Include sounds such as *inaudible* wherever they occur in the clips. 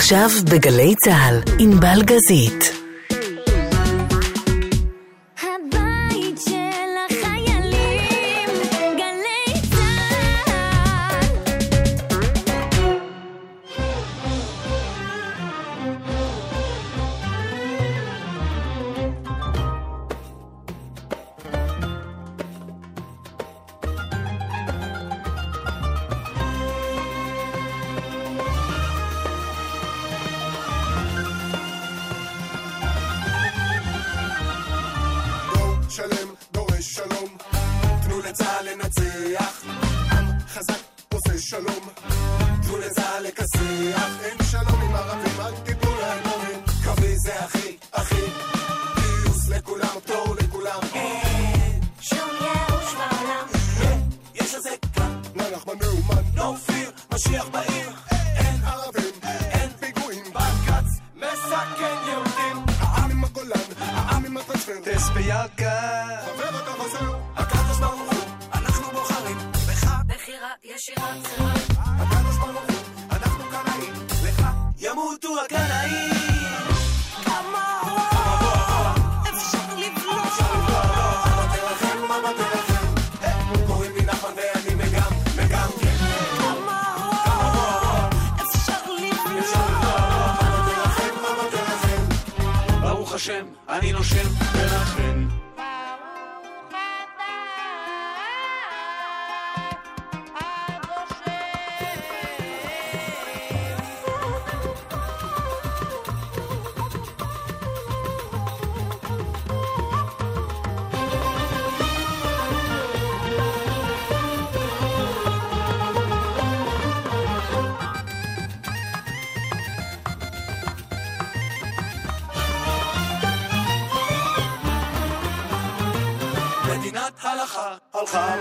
עכשיו בגלי צה"ל, ענבל גזית.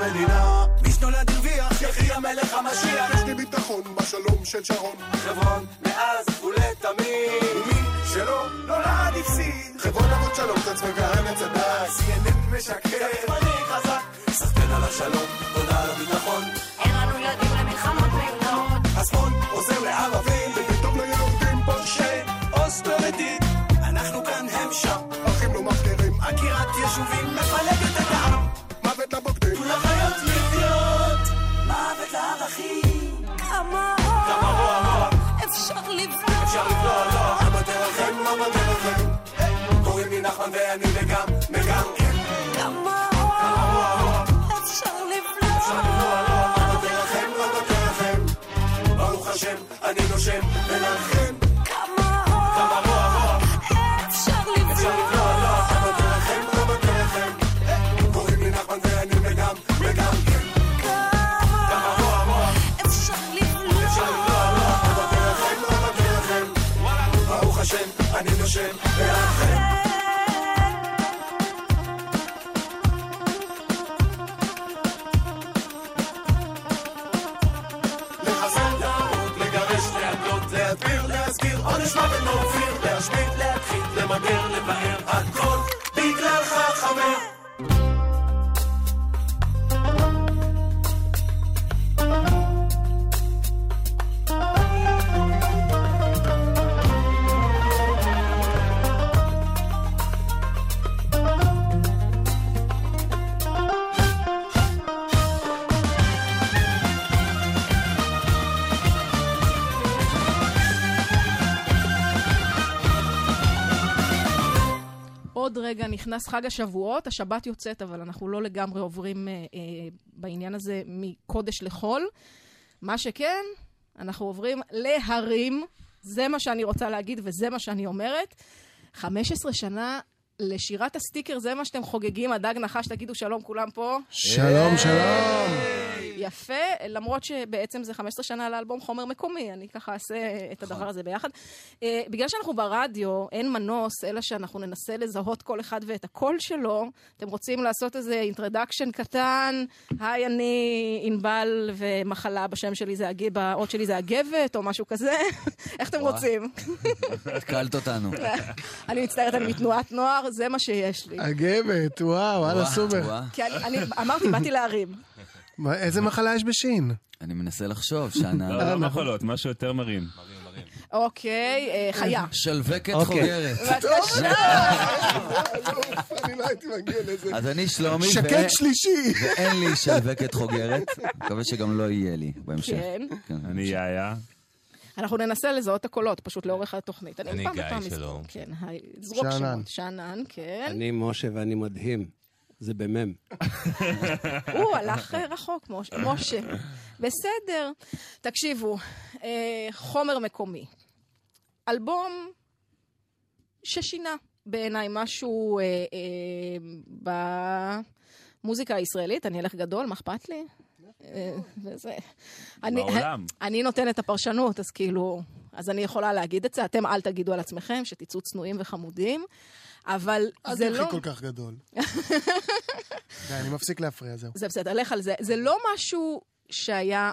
המדינה. מי שנולד הרוויח, יחי המלך המשיח. יש לי ביטחון בשלום של שרון. חברון, מאז ולתמיד. ומי שלא נולד הפסיד. חברון אבות שלום, תצ וגרם מצדה. CNN משקר. סחטיין על השלום, נכנס חג השבועות, השבת יוצאת, אבל אנחנו לא לגמרי עוברים אה, אה, בעניין הזה מקודש לחול. מה שכן, אנחנו עוברים להרים, זה מה שאני רוצה להגיד וזה מה שאני אומרת. 15 שנה לשירת הסטיקר, זה מה שאתם חוגגים, הדג נחש, תגידו שלום כולם פה. שלום, שלום. יפה, למרות שבעצם זה 15 שנה לאלבום חומר מקומי, אני ככה אעשה את הדבר הזה ביחד. Uh, בגלל שאנחנו ברדיו, אין מנוס, אלא שאנחנו ננסה לזהות כל אחד ואת הקול שלו. אתם רוצים לעשות איזה אינטרדקשן קטן? היי, אני ענבל ומחלה בשם שלי זה. באות שלי זה הגבת, או משהו כזה? *laughs* איך אתם. רוצים? *laughs* התקלת אותנו. *laughs* אני מצטערת, אני מתנועת נוער, זה מה שיש לי. הגבת, וואו, וואלה סופר. וואו. כי אני, אני אמרתי, באתי להרים. איזה מחלה יש בשין? אני מנסה לחשוב, שנה... לא, לא מחלות, משהו יותר מרים. אוקיי, אה, חיה. שלווקת אוקיי. חוגרת. בבקשה. אני לא הייתי מגיע לזה. אז אני שלומי, ו- שקט שלישי. ואין לי שלווקת חוגרת. מקווה שגם לא יהיה לי בהמשך. כן. כן. אני יאיה. אנחנו ננסה לזהות את הקולות, פשוט לאורך התוכנית. אני גיא, שלום. כן, היי, זרוק שאנן. שמות. שאנן, כן. אני משה ואני מדהים. זה במם. *laughs* הוא הלך אה, רחוק, משה. בסדר. תקשיבו, אה, חומר מקומי. אלבום ששינה בעיניי משהו אה, אה, במוזיקה הישראלית. אני אלך גדול, מה אכפת לי? וזה... אני- בעולם. אני נותנת את הפרשנות, אז כאילו... אז אני יכולה להגיד את זה, אתם אל תגידו על עצמכם שתצאו צנועים וחמודים, אבל אל זה תלכי לא... כל כך גדול. *laughs* די, אני מפסיק להפריע, זהו. זה בסדר, לך על זה. זה לא משהו שהיה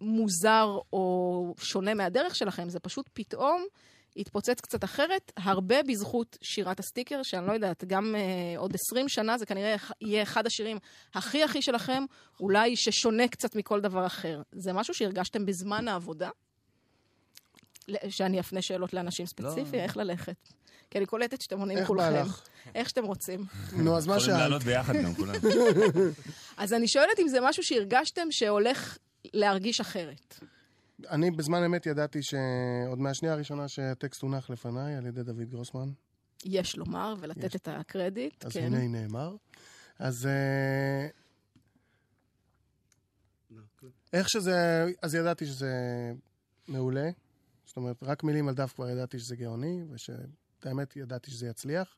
מוזר או שונה מהדרך שלכם, זה פשוט פתאום התפוצץ קצת אחרת, הרבה בזכות שירת הסטיקר, שאני לא יודעת, גם אה, עוד 20 שנה זה כנראה יהיה אחד השירים הכי הכי שלכם, אולי ששונה קצת מכל דבר אחר. זה משהו שהרגשתם בזמן העבודה? שאני אפנה שאלות לאנשים ספציפיים, איך ללכת? כי אני קולטת שאתם עונים איך כולכם. בא לך? איך שאתם רוצים. נו, אז מה יכולים שאלת? לעלות ביחד גם כולם. *laughs* אז אני שואלת אם זה משהו שהרגשתם שהולך להרגיש אחרת. אני בזמן אמת ידעתי שעוד מהשנייה הראשונה שהטקסט הונח לפניי על ידי דוד גרוסמן, יש לומר, ולתת יש. את הקרדיט. אז כן. הנה היא נאמר. אז אה, איך שזה, אז ידעתי שזה מעולה. זאת אומרת, רק מילים על דף כבר ידעתי שזה גאוני, ושאת האמת ידעתי שזה יצליח,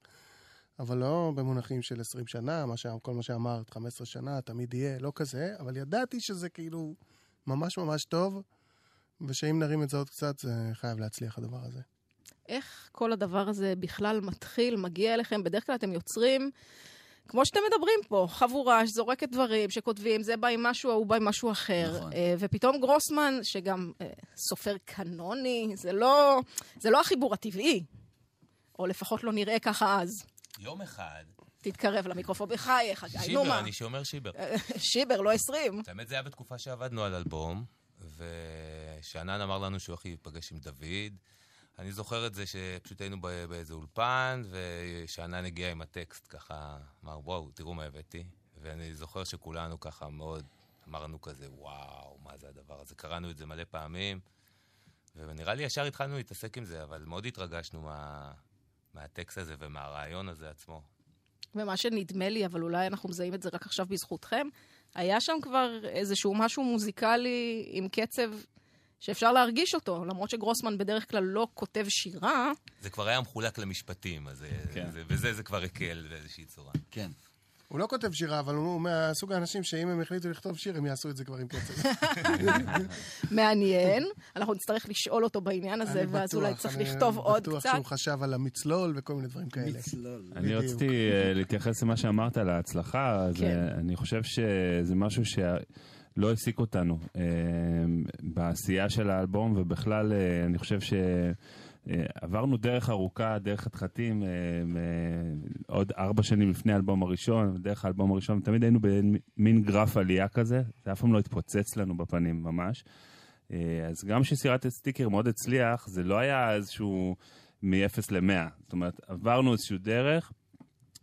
אבל לא במונחים של 20 שנה, מה ש... כל מה שאמרת, 15 שנה, תמיד יהיה, לא כזה, אבל ידעתי שזה כאילו ממש ממש טוב, ושאם נרים את זה עוד קצת, זה חייב להצליח הדבר הזה. איך כל הדבר הזה בכלל מתחיל, מגיע אליכם? בדרך כלל אתם יוצרים, כמו שאתם מדברים פה, חבורה שזורקת דברים, שכותבים, זה בא עם משהו, ההוא בא עם משהו אחר. נכון. אה, ופתאום גרוסמן, שגם אה, סופר קנוני, זה לא, זה לא החיבור הטבעי. או לפחות לא נראה ככה אז. יום אחד, תתקרב למיקרופון בחייך, גיא, נו שיבר, מה? אני שומר שיבר. *laughs* שיבר, לא 20. האמת, זה היה בתקופה שעבדנו על אלבום, ושאנן אמר לנו שהוא הולך להיפגש עם דוד. אני זוכר את זה שפשוט היינו באיזה אולפן, ושאנן הגיע עם הטקסט ככה, אמר, וואו, תראו מה הבאתי. ואני זוכר שכולנו ככה מאוד אמרנו כזה, וואו, מה זה הדבר הזה? קראנו את זה מלא פעמים, ונראה לי ישר התחלנו להתעסק עם זה, אבל מאוד התרגשנו מה... מהטקסט הזה ומהרעיון הזה עצמו. ומה שנדמה לי, אבל אולי אנחנו מזהים את זה רק עכשיו בזכותכם, היה שם כבר איזשהו משהו מוזיקלי עם קצב שאפשר להרגיש אותו, למרות שגרוסמן בדרך כלל לא כותב שירה, זה כבר היה מחולק למשפטים, אז זה- כן. זה, וזה זה כבר הקל באיזושהי צורה. כן. הוא לא כותב שירה, אבל הוא מהסוג האנשים שאם הם החליטו לכתוב שיר, הם יעשו את זה כבר עם קצב. *laughs* מעניין. אנחנו נצטרך לשאול אותו בעניין הזה, אני ואז אולי בטוח, צריך אני לכתוב עוד בטוח קצת. שהוא חשב על המצלול וכל מיני דברים כאלה. אני בדיוק. רציתי אה, להתייחס למה שאמרת על ההצלחה, אז כן. אה, אני חושב שזה משהו שלא העסיק אותנו אה, בעשייה של האלבום, ובכלל אני חושב ש... אה, עברנו דרך ארוכה, דרך חתחתים, אה, אה, עוד ארבע שנים לפני האלבום הראשון, דרך האלבום הראשון, תמיד היינו במין גרף עלייה כזה, זה אף פעם לא התפוצץ לנו בפנים ממש. אז גם כשסירת סטיקר מאוד הצליח, זה לא היה איזשהו מ-0 ל-100. זאת אומרת, עברנו איזשהו דרך,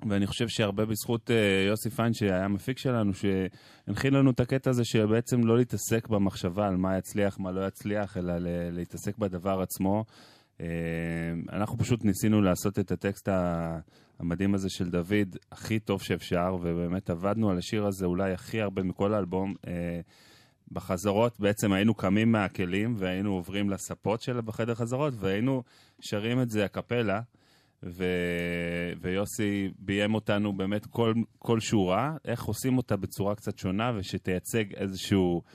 ואני חושב שהרבה בזכות יוסי פיין, שהיה המפיק שלנו, שהנחיל לנו את הקטע הזה שבעצם לא להתעסק במחשבה על מה יצליח, מה לא יצליח, אלא להתעסק בדבר עצמו. אה, אנחנו פשוט ניסינו לעשות את הטקסט המדהים הזה של דוד הכי טוב שאפשר, ובאמת עבדנו על השיר הזה אולי הכי הרבה מכל האלבום. אה, בחזרות בעצם היינו קמים מהכלים והיינו עוברים לספות של בחדר חזרות והיינו שרים את זה הקפלה ו... ויוסי ביים אותנו באמת כל, כל שורה, איך עושים אותה בצורה קצת שונה ושתייצג איזשהו אה,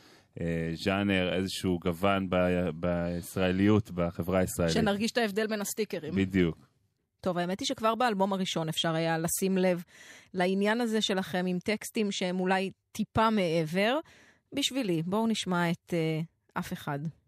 ז'אנר, איזשהו גוון ב... בישראליות, בחברה הישראלית. שנרגיש את ההבדל בין הסטיקרים. בדיוק. טוב, האמת היא שכבר באלבום הראשון אפשר היה לשים לב לעניין הזה שלכם עם טקסטים שהם אולי טיפה מעבר. בשבילי, בואו נשמע את uh, אף אחד. אף אחד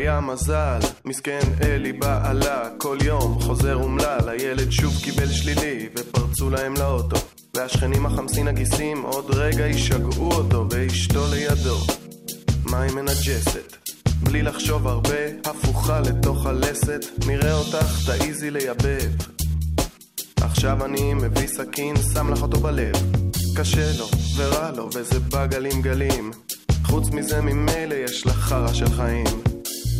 היה מזל, מסכן אלי בעלה, כל יום חוזר אומלל, הילד שוב קיבל שלילי, ופרצו להם לאוטו. והשכנים החמסין הגיסים עוד רגע ישגעו אותו, ואשתו לידו. מה היא מנג'סת? בלי לחשוב הרבה, הפוכה לתוך הלסת, נראה אותך, תעיזי לייבב. עכשיו אני מביא סכין, שם לך אותו בלב. קשה לו, ורע לו, וזה בא גלים גלים. חוץ מזה ממילא יש לך חרא של חיים.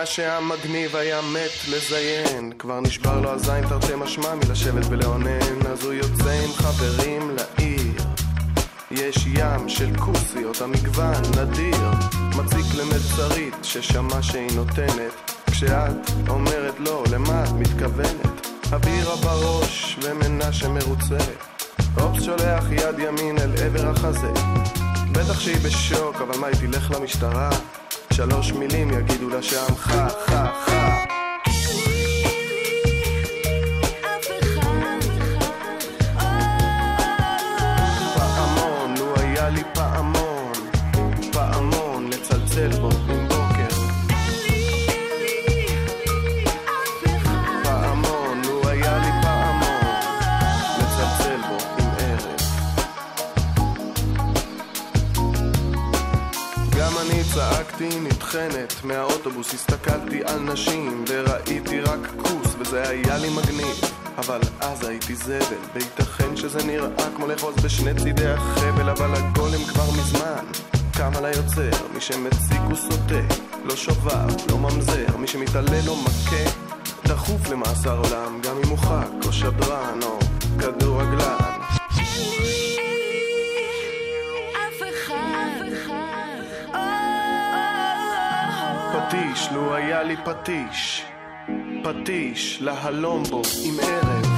מנשה המגניב היה מת לזיין. כבר נשבר לו הזין תרתי משמע מלשבת ולאונן. אז הוא יוצא עם חברים לעיר. יש ים של כוסיות, המגוון נדיר. מציק למלצרית ששמע שהיא נותנת. כשאת אומרת לא, למה את מתכוונת? הבירה בראש ומנשה מרוצה אופס שולח יד ימין אל עבר החזה. בטח שהיא בשוק, אבל מה היא תלך למשטרה? שלוש מילים יגידו לה שם חה חה חה נטחנת מהאוטובוס הסתכלתי על נשים וראיתי רק כוס וזה היה לי מגניב. אבל אז הייתי זבל וייתכן שזה נראה כמו לאחוז בשני צידי החבל אבל הגולם כבר מזמן קם על היוצר. מי שמציג הוא סוטה לא שובב, לא ממזר. מי שמתעלל או מכה דחוף למאסר עולם גם אם הוא ח"כ או שדרן או כדורגלן לו היה לי פטיש פטיש, להלום בו עם ערב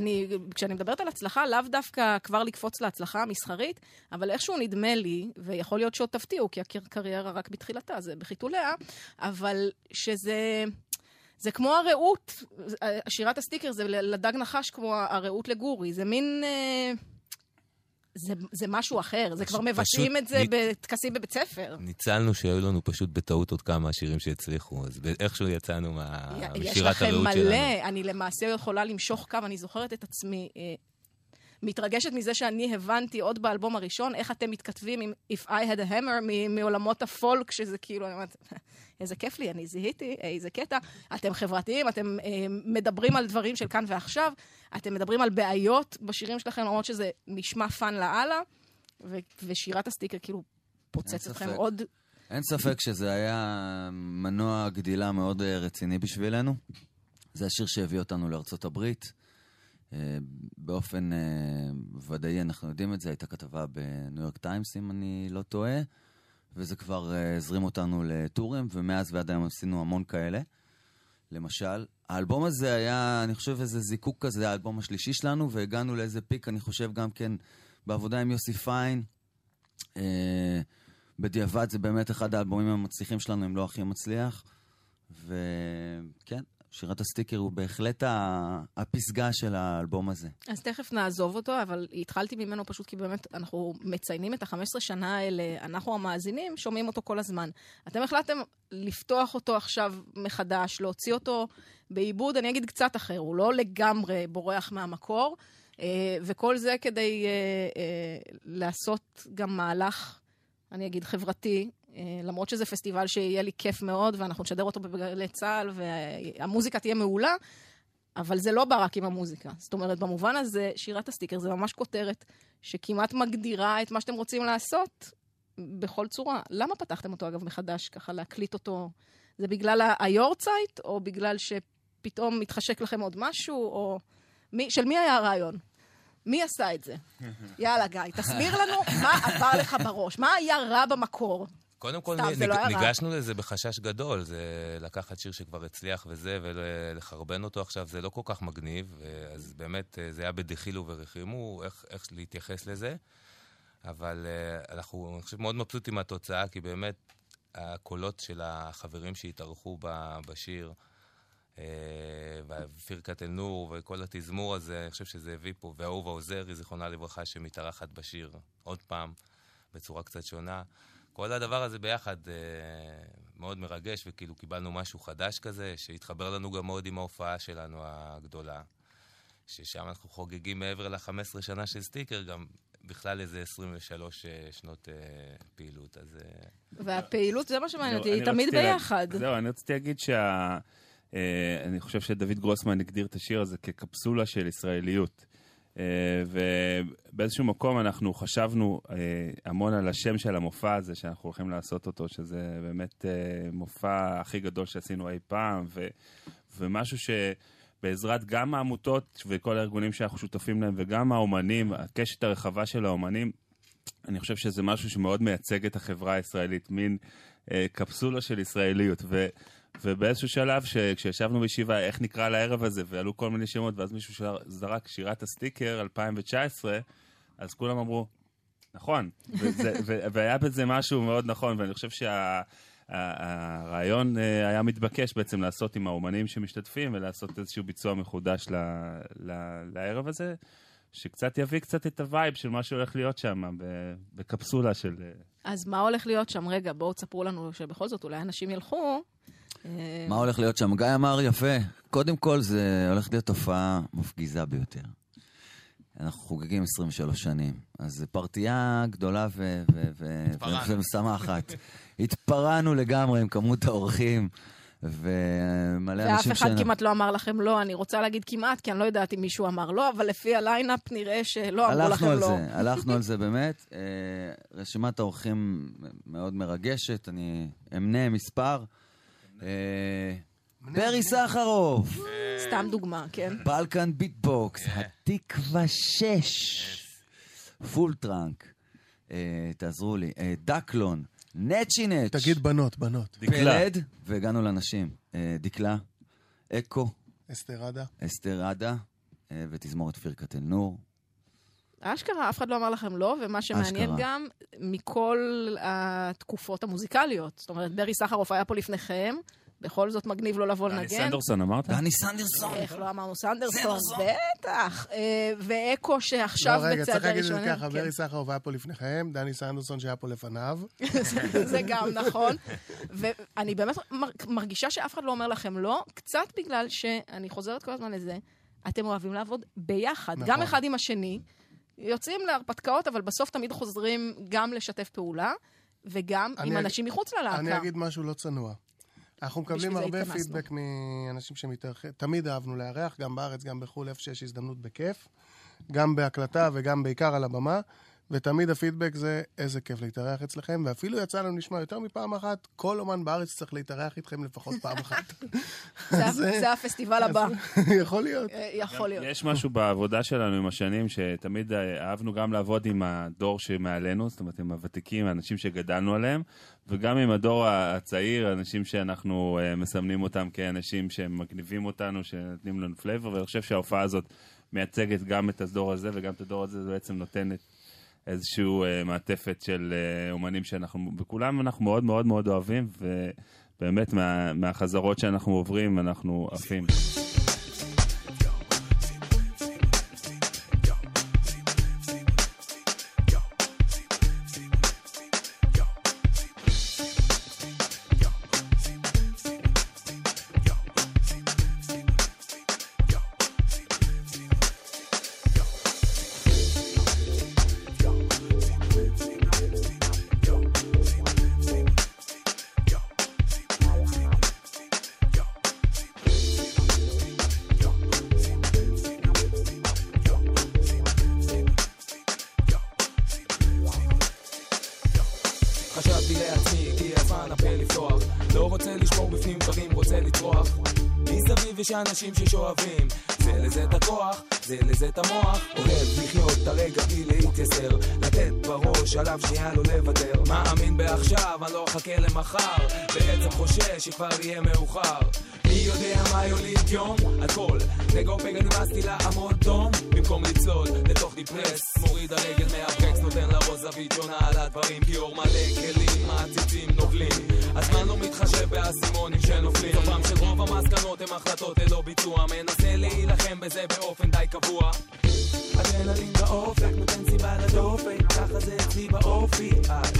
אני, כשאני מדברת על הצלחה, לאו דווקא כבר לקפוץ להצלחה המסחרית, אבל איכשהו נדמה לי, ויכול להיות שעוד תפתיעו, כי הקריירה רק בתחילתה, זה בחיתוליה, אבל שזה... זה כמו הרעות, שירת הסטיקר זה לדג נחש כמו הרעות לגורי, זה מין... אה, זה, זה משהו אחר, זה כבר מבצעים את זה נ- בטקסים בבית ספר. ניצלנו שהיו לנו פשוט בטעות עוד כמה שירים שהצליחו, אז איכשהו יצאנו מה- יש משירת לכם הרעות שלנו. מלא, אני למעשה יכולה למשוך קו, אני זוכרת את עצמי אה, מתרגשת מזה שאני הבנתי עוד באלבום הראשון, איך אתם מתכתבים עם If I had a hammer מעולמות הפולק, שזה כאילו, אני אומרת, *laughs* איזה כיף לי, אני זיהיתי, איזה קטע. אתם חברתיים, אתם אה, מדברים על דברים של כאן ועכשיו, אתם מדברים על בעיות בשירים שלכם, למרות שזה נשמע fun לאללה, ו- ושירת הסטיקר כאילו פוצץ אתכם ספק. עוד... אין ספק שזה היה מנוע גדילה מאוד אה, רציני בשבילנו. זה השיר שהביא אותנו לארצות הברית. אה, באופן אה, ודאי אנחנו יודעים את זה, הייתה כתבה בניו יורק טיימס, אם אני לא טועה, וזה כבר אה, הזרים אותנו לטורים, ומאז ועד היום עשינו המון כאלה. למשל. האלבום הזה היה, אני חושב, איזה זיקוק כזה, האלבום השלישי שלנו, והגענו לאיזה פיק, אני חושב, גם כן בעבודה עם יוסי פיין. אה, בדיעבד זה באמת אחד האלבומים המצליחים שלנו, אם לא הכי מצליח. וכן, שירת הסטיקר הוא בהחלט הפסגה של האלבום הזה. אז תכף נעזוב אותו, אבל התחלתי ממנו פשוט כי באמת אנחנו מציינים את ה-15 שנה האלה, אנחנו המאזינים שומעים אותו כל הזמן. אתם החלטתם לפתוח אותו עכשיו מחדש, להוציא אותו בעיבוד, אני אגיד קצת אחר, הוא לא לגמרי בורח מהמקור, אה, וכל זה כדי אה, אה, לעשות גם מהלך, אני אגיד, חברתי. אה, למרות שזה פסטיבל שיהיה לי כיף מאוד, ואנחנו נשדר אותו בגלי צה"ל, והמוזיקה תהיה מעולה, אבל זה לא בא רק עם המוזיקה. זאת אומרת, במובן הזה, שירת הסטיקר זה ממש כותרת שכמעט מגדירה את מה שאתם רוצים לעשות בכל צורה. למה פתחתם אותו, אגב, מחדש, ככה להקליט אותו? זה בגלל היורצייט, או בגלל שפתאום מתחשק לכם עוד משהו, או... מי, של מי היה הרעיון? מי עשה את זה? *laughs* יאללה, גיא, תסביר לנו מה עבר לך בראש. מה היה רע במקור? קודם כל, סתם, זה לא. ניגשנו לזה בחשש גדול. זה לקחת שיר שכבר הצליח וזה, ולחרבן אותו עכשיו, זה לא כל כך מגניב. אז באמת, אה, זה היה בדחילו ורחימו, איך, איך להתייחס לזה. אבל אה, אנחנו, אני חושב, מאוד מבסוטים מהתוצאה, כי באמת, הקולות של החברים שהתארחו בשיר, אה, ופירקת אל-נור וכל התזמור הזה, אני חושב שזה הביא פה, ואהובה עוזרי, זיכרונה לברכה, שמתארחת בשיר עוד פעם, בצורה קצת שונה. כל הדבר הזה ביחד אה, מאוד מרגש, וכאילו קיבלנו משהו חדש כזה, שהתחבר לנו גם מאוד עם ההופעה שלנו הגדולה. ששם אנחנו חוגגים מעבר ל-15 שנה של סטיקר, גם בכלל איזה 23 אה, שנות אה, פעילות. אז אה, והפעילות, זה מה שמעניין אותי, היא אני תמיד ביחד. זהו, אני רציתי להגיד שה... אה, אני חושב שדוד גרוסמן הגדיר את השיר הזה כקפסולה של ישראליות. אה, ובאיזשהו מקום אנחנו חשבנו אה, המון על השם של המופע הזה שאנחנו הולכים לעשות אותו, שזה באמת אה, מופע הכי גדול שעשינו אי פעם, ו, ומשהו שבעזרת גם העמותות וכל הארגונים שאנחנו שותפים להם, וגם האומנים, הקשת הרחבה של האומנים, אני חושב שזה משהו שמאוד מייצג את החברה הישראלית, מין אה, קפסולה של ישראליות. ו, ובאיזשהו שלב, ש- כשישבנו בישיבה, איך נקרא לערב הזה, ועלו כל מיני שמות, ואז מישהו שר, זרק שירת הסטיקר 2019, אז כולם אמרו, נכון. וזה, *laughs* ו, והיה בזה משהו מאוד נכון, ואני חושב שהרעיון היה מתבקש בעצם לעשות עם האומנים שמשתתפים, ולעשות איזשהו ביצוע מחודש ל, ל, לערב הזה. שקצת יביא קצת את ה vibe של מה שהולך להיות שם, בקפסולה של... אה, אז מה הולך להיות שם? רגע, בואו תספרו לנו שבכל זאת אולי אנשים ילכו. מה הולך להיות שם? גיא אמר יפה. קודם כל, זה הולך להיות תופעה מפגיזה ביותר. אנחנו חוגגים 23 שנים, אז זו פרטייה גדולה ו- ו- ו- התפרענו. ומשמחת. התפרענו לגמרי עם כמות האורחים, ומלא ואף אנשים אחד כמעט לא אמר לכם לא, אני רוצה להגיד כמעט, כי אני לא יודעת אם מישהו אמר לא, אבל לפי ה lineup נראה שלא אמרו לכם על לא. זה, הלכנו על *laughs* זה באמת. אה, רשימת האורחים מאוד מרגשת, אני אמנה מספר. אה, ברי סחרוף, סתם דוגמה, כן? Balkan Beat Box, התקווה 6, Full Trunk, אה, תעזרו לי, אה, דקלון, נצ'י נץ', תגיד בנות, בנות. פלד, והגענו לנשים, אה, דקלה, אקו, אסתרדה. אסתר עדה, אה, ותזמורת פירקת אל-נור. אשכרה, אף אחד לא אמר לכם לא, ומה שמעניין אשכרה. גם, מכל התקופות המוזיקליות. זאת אומרת, ברי סחרוף היה פה לפניכם, בכל זאת מגניב לו לבוא דני לנגן. סנדרסון אמרת? דני סנדרסון. איך לא אמרנו סנדרסון? בטח. אה, ואקו שעכשיו לא, רגע, צריך להגיד את זה. ככה, כן. ברי סחרוף היה פה לפניכם, דני סנדרסון שהיה פה לפניו. *laughs* זה גם נכון. ואני באמת מר- מרגישה שאף אחד לא אומר לכם לא, קצת בגלל שאני חוזרת כל הזמן לזה, אתם אוהבים לעבוד ביחד, נכון. גם אחד עם השני. יוצאים להרפתקאות, אבל בסוף תמיד חוזרים גם לשתף פעולה, וגם עם אג- אנשים מחוץ ללהקה. אני אגיד משהו לא צנוע. אנחנו מקבלים הרבה התכנסנו. פידבק מאנשים שמתארחים, תמיד אהבנו לארח, גם בארץ, גם בחו"ל, איפה שיש הזדמנות בכיף. גם בהקלטה וגם בעיקר על הבמה. ותמיד הפידבק זה איזה כיף להתארח אצלכם, ואפילו יצא לנו לשמוע יותר מפעם אחת, כל אומן בארץ צריך להתארח איתכם לפחות פעם אחת. *laughs* זה- *laughs* אה, זה הפסטיבל הבא. *laughs* יכול להיות. אה, יכול להיות. יש משהו בעבודה שלנו עם השנים, שתמיד אה, אהבנו גם לעבוד עם הדור שמעלינו, זאת אומרת, עם הוותיקים, האנשים שגדלנו עליהם, וגם עם הדור הצעיר, אנשים שאנחנו מסמנים אותם כאנשים שמגניבים אותנו, שנותנים לנו flavor, ואני חושב שההופעה הזאת מייצגת גם את הדור הזה וגם את הדור הזה, זה בעצם נותנת איזושהי אה, מעטפת של אה, אומנים שאנחנו, וכולם אנחנו מאוד מאוד מאוד אוהבים, ובאמת מה, מהחזרות שאנחנו עוברים, אנחנו עפים. יש אנשים ששואבים זה לזה את הכוח, זה לזה את המוח. אוהב לחיות את הרגע בלי להתייסר. לתת בראש, עליו שנייה לא לוותר. מאמין בעכשיו, אני לא אחכה למחר. בעצם חושש שכבר יהיה מאוחר מי יודע מה יוליד יום? הכל נגו פגע נמאסתי לעמוד דום במקום לצלול לתוך דיפרס מוריד הרגל מהברקס נותן לראש זווית שונה על הדברים. כי אור מלא כלים מעציצים נובלים. הזמן לא מתחשב באסימונים שנופלים. סופם של רוב המסקנות הם החלטות ללא ביצוע. מנסה להילחם בזה באופן די קבוע אדרנלין באופק נותן סיבה לדופק ככה זה אצלי באופי. איי.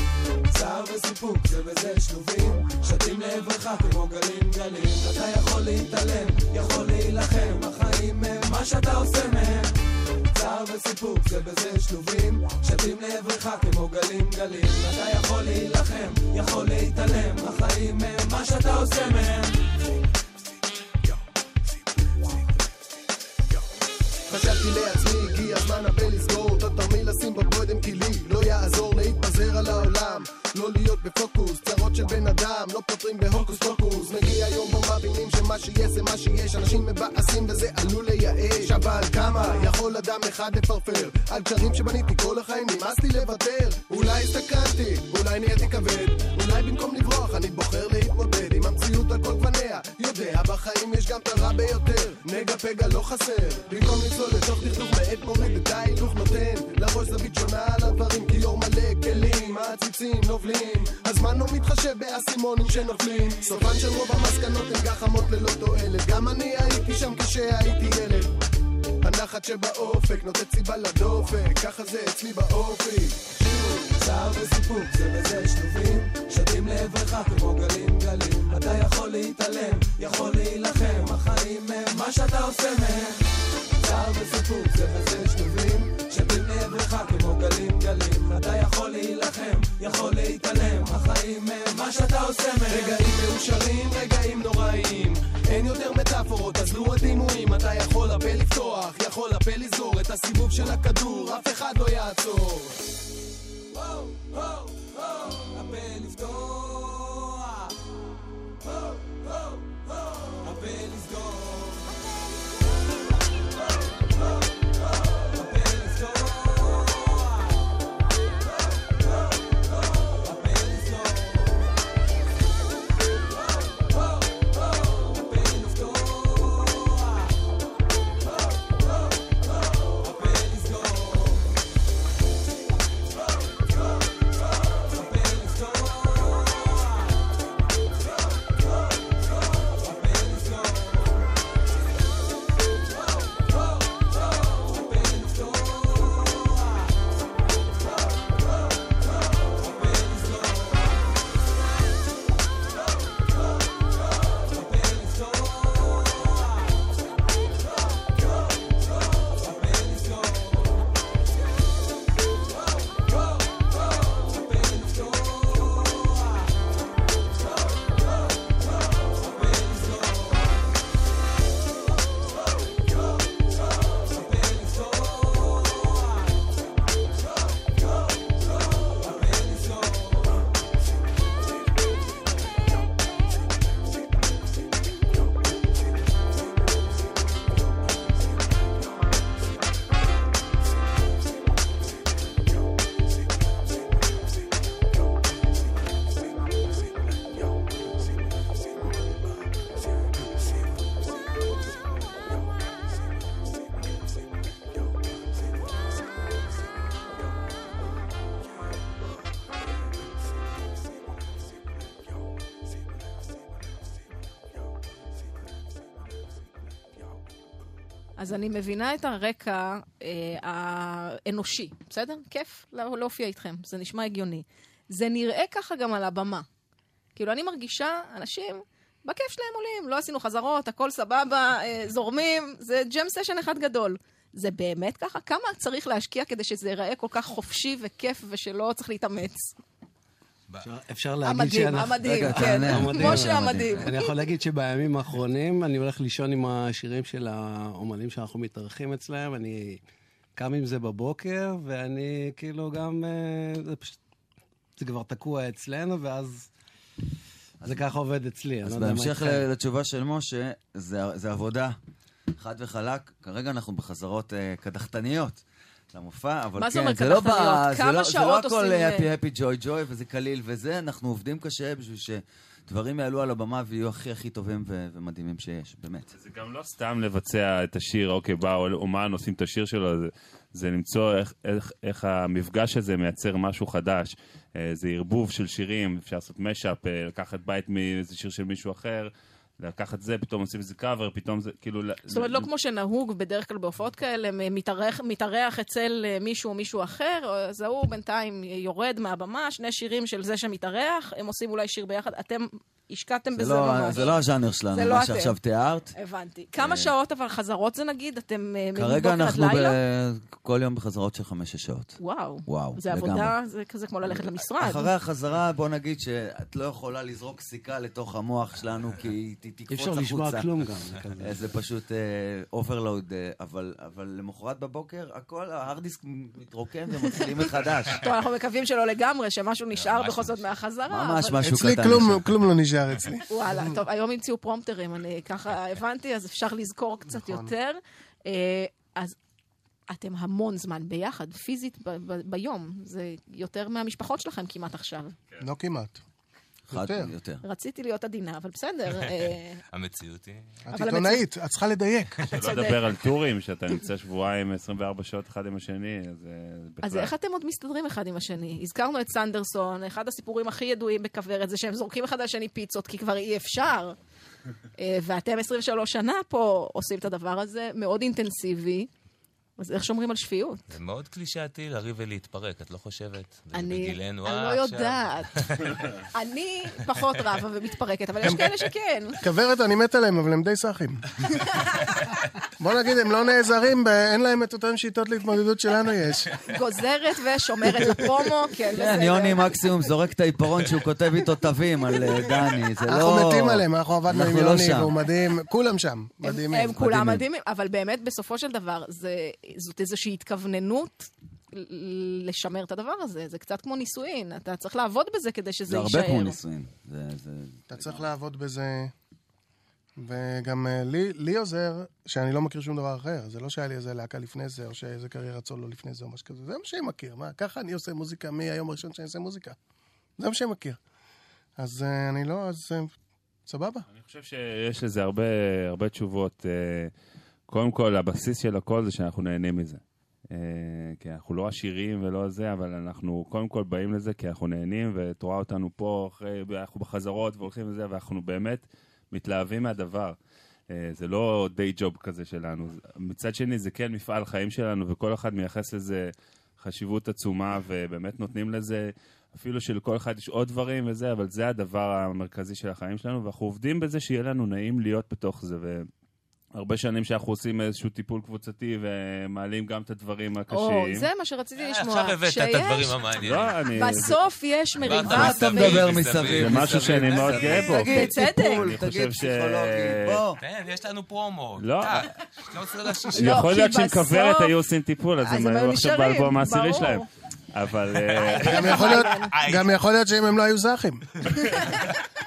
צער וסיפוק זה בזה שלובים. שתים לעברך כמו גלים גלים. אתה יכול להתעלם, יכול להילחם החיים הם מה שאתה עושה מהם. צער וסיפוק זה בזה שלובים. שתים לעברך כמו גלים גלים. אתה יכול להילחם, יכול להתעלם החיים הם מה שאתה עושה מהם. חשבתי לעצמי, לשים בבוידם כי לי לא יעזור להתפזר על העולם. לא להיות בפוקוס, צרות של בן אדם לא פותרים בהוקוס פוקוס. מגיע יום בו מבינים שמה שיש זה מה שיש. אנשים מבאסים וזה עלול לייאש. אבל כמה יכול אדם אחד לפרפר? על קשרים שבניתי כל החיים נמאס לי לוותר. אולי הסתכנתי, אולי נהייתי כבד. אולי במקום לברוח אני בוחר להתמודד עם המציאות על כל גווניה יודע בחיים יש גם את הרע ביותר. נגע פגע לא חסר. במקום לצלול מעציצים נובלים. הזמן לא מתחשב באסימונים שנופלים. סופן של רוב המסקנות הן גחמות ללא תועלת. גם אני הייתי שם כשהייתי ילד. הנחת שבאופק נותנת סיבה לדופק. ככה זה אצלי באופי. צער וסיפוק זה בזה שלובים שתים לעברך כמו גלים גלים. אתה יכול להתעלם, יכול להילחם. החיים הם מה שאתה עושה מהם. צער וסיפוק זה בזה שלובים שתים לעברך כמו גלים אתה יכול להילחם, יכול להתעלם החיים הם מה שאתה עושה מהם. רגעים מאושרים, רגעים נוראים אין יותר מטאפורות, אז לו הדימויים אתה יכול הפה לפתוח, יכול הפה לסגור את הסיבוב של הכדור, אף אחד לא יעצור. הפה לפתוח. הפה לסגור אז אני מבינה את הרקע אה, האנושי, בסדר? כיף לא- להופיע איתכם, זה נשמע הגיוני. זה נראה ככה גם על הבמה. כאילו, אני מרגישה אנשים, בכיף שלהם עולים, לא עשינו חזרות, הכל סבבה, אה, זורמים, זה ג'ם סשן אחד גדול. זה באמת ככה? כמה צריך להשקיע כדי שזה ייראה כל כך חופשי וכיף ושלא צריך להתאמץ? אפשר- להגיד המדהים, שאנחנו... המדהים, כן. תענה. המדהים. כמו שהמדהים. אני יכול להגיד שבימים האחרונים אני הולך לישון עם השירים של האומנים שאנחנו מתארחים אצלם, אני קם עם זה בבוקר, ואני כאילו גם... אה, זה פשוט... זה כבר תקוע אצלנו, ואז... זה ככה עובד אצלי, אז לא בהמשך לתשובה של משה, זה זה עבודה, חד וחלק. כרגע אנחנו בחזרות אה, קדחתניות למופע, אבל מה כן, אומר זה לא קדחתניות? ב- זה לא- זה לא הכל עושים, אה, הפי הפי ג'וי ג'וי וזה קליל וזה, אנחנו עובדים קשה בשביל שדברים יעלו על הבמה ויהיו הכי הכי טובים ו- ומדהימים שיש, באמת. זה גם לא סתם לבצע את השיר, אוקיי, בא אומן, עושים את השיר שלו, זה, זה למצוא איך, איך, איך המפגש הזה מייצר משהו חדש. אה, זה ערבוב של שירים, אפשר לעשות משאפ, אה, לקחת בית מאיזה שיר של מישהו אחר, לקחת זה, פתאום עושים איזה קאבר, פתאום זה, כאילו... זאת אומרת, לא כמו שנהוג בדרך כלל בהופעות כאלה, מתארח, מתארח אצל אה, מישהו או מישהו אחר, אז ההוא בינתיים יורד מהבמה, שני שירים של זה שמתארח, הם עושים אולי שיר ביחד, אתם השקעתם זה בזה לא- ממש. זה לא הז'אנר שלנו, זה לא מה אתם. שעכשיו תיארת. הבנתי. כמה שעות אבל חזרות זה נגיד? אתם אה, כרגע מבוקר עד אנחנו לילה? ב- כל יום בחזרות של חמש-שש שעות. וואו. וואו, זה לגמרי. עבודה, זה כזה כמו ללכת למשרד. אחרי החזרה, בוא נגיד שאת לא יכולה לזרוק סיכה לתוך המוח שלנו, כי היא תקפוץ אי החוצה. אפשר לשמוע כלום גם. זה. אה, זה פשוט overload, אבל אבל למחרת בבוקר, הכל, ה hard disk מתרוקן ומתחילים מחדש. *laughs* טוב, אנחנו מקווים שלא לגמרי, שמשהו נשאר בכל זאת מהחזרה. ממש משהו אצלי קטן. כלום- נשאר. כלום לא נשאר אצלי. וואלה, טוב, היום המציאו פרומטרים, אני ככה הבנתי, אז אפשר לזכור קצת נכון. יותר. אה, אז אתם המון זמן ביחד, פיזית ב- ב- ביום. זה יותר מהמשפחות שלכם כמעט עכשיו. לא כמעט. יותר. יותר. רציתי להיות עדינה, אבל בסדר. אה, *laughs* המציאות היא... את עיתונאית, את צריכה לדייק. שלא לדבר על טורים, שאתה נמצא שבועיים, 24 שעות אחד עם השני, אז אה, בכלל. אז איך אתם עוד מסתדרים אחד עם השני? הזכרנו את סנדרסון, אחד הסיפורים הכי ידועים בכוורת זה שהם זורקים אחד על השני פיצות, כי כבר אי אפשר. *laughs* אה, ואתם 23 שנה פה עושים את הדבר הזה, מאוד אינטנסיבי. אז איך שומרים על שפיות? זה מאוד קלישאתי לריב ולהתפרק, את לא חושבת? אני, בגילנו, אני אה, לא. יודעת. *laughs* אני פחות רבה ומתפרקת, אבל יש כאלה שכן. כוורת, אני מת עליהם, אבל הם די סאחים. *laughs* בוא נגיד, הם לא נעזרים, אין להם את אותן שיטות להתמודדות שלנו יש. גוזרת ושומרת לפרומו, כן, כן, בסדר. יוני מקסימום זורק את העיפרון שהוא כותב איתו תווים על אה, דני, זה לא... אנחנו מתים עליהם, אנחנו עבדנו עם לא יוני. והוא מדהים, כולם שם, מדהימים. הם כולם. מדהימים, אבל באמת, בסופו של דבר, זה, זאת איזושהי התכווננות לשמר את הדבר הזה. זה קצת כמו נישואין, אתה צריך לעבוד בזה כדי שזה זה יישאר. הרבה כמו נישואין. זה- זה- אתה צריך לעבוד בזה, וגם אה, לי, לי עוזר שאני לא מכיר שום דבר אחר. זה לא שהיה לי איזה להקה לפני זה, או שאיזה קריירת סולו לפני זה, או משהו כזה. זה מה שאני מכיר. מה, ככה אני עושה מוזיקה מהיום הראשון שאני עושה מוזיקה. זה מה שאני מכיר. אז אה, אני לא, אז אה, סבבה. אני חושב שיש לזה הרבה, הרבה תשובות. אה, קודם כל, הבסיס של הכל זה שאנחנו נהנים מזה. אה, כי אנחנו לא עשירים ולא זה, אבל אנחנו קודם כל באים לזה כי אנחנו נהנים, ואת רואה אותנו פה, אחרי, אנחנו בחזרות והולכים לזה, ואנחנו באמת מתלהבים מהדבר. אה, זה לא דיי ג'וב כזה שלנו. מצד שני, זה כן מפעל חיים שלנו, וכל אחד מייחס לזה חשיבות עצומה, ובאמת נותנים לזה, אפילו שלכל אחד יש עוד דברים וזה, אבל זה הדבר המרכזי של החיים שלנו, ואנחנו עובדים בזה שיהיה לנו נעים להיות בתוך זה. והרבה שנים שאנחנו עושים איזשהו טיפול קבוצתי ומעלים גם את הדברים הקשים. או, זה מה שרציתי אה, לשמוע. עכשיו הבאת את הדברים המעניינים. לא, אני... בסוף יש מריבה. מה אתה מדבר מסביב. זה משהו שאני מאוד גאה בו. תגיד. טיפול, תגיד חושב ש- פסיכולוגי, בוא. כן, יש לנו פרומו. לא. טק, 13 לשישי. לא, יכול להיות שעם כוורת היו עושים טיפול, אז הם היו עכשיו באלבום העשירי. שלהם. אבל אה, גם *laughs* יכול להיות- גם יכול להיות שאם הם לא היו זכים. *laughs*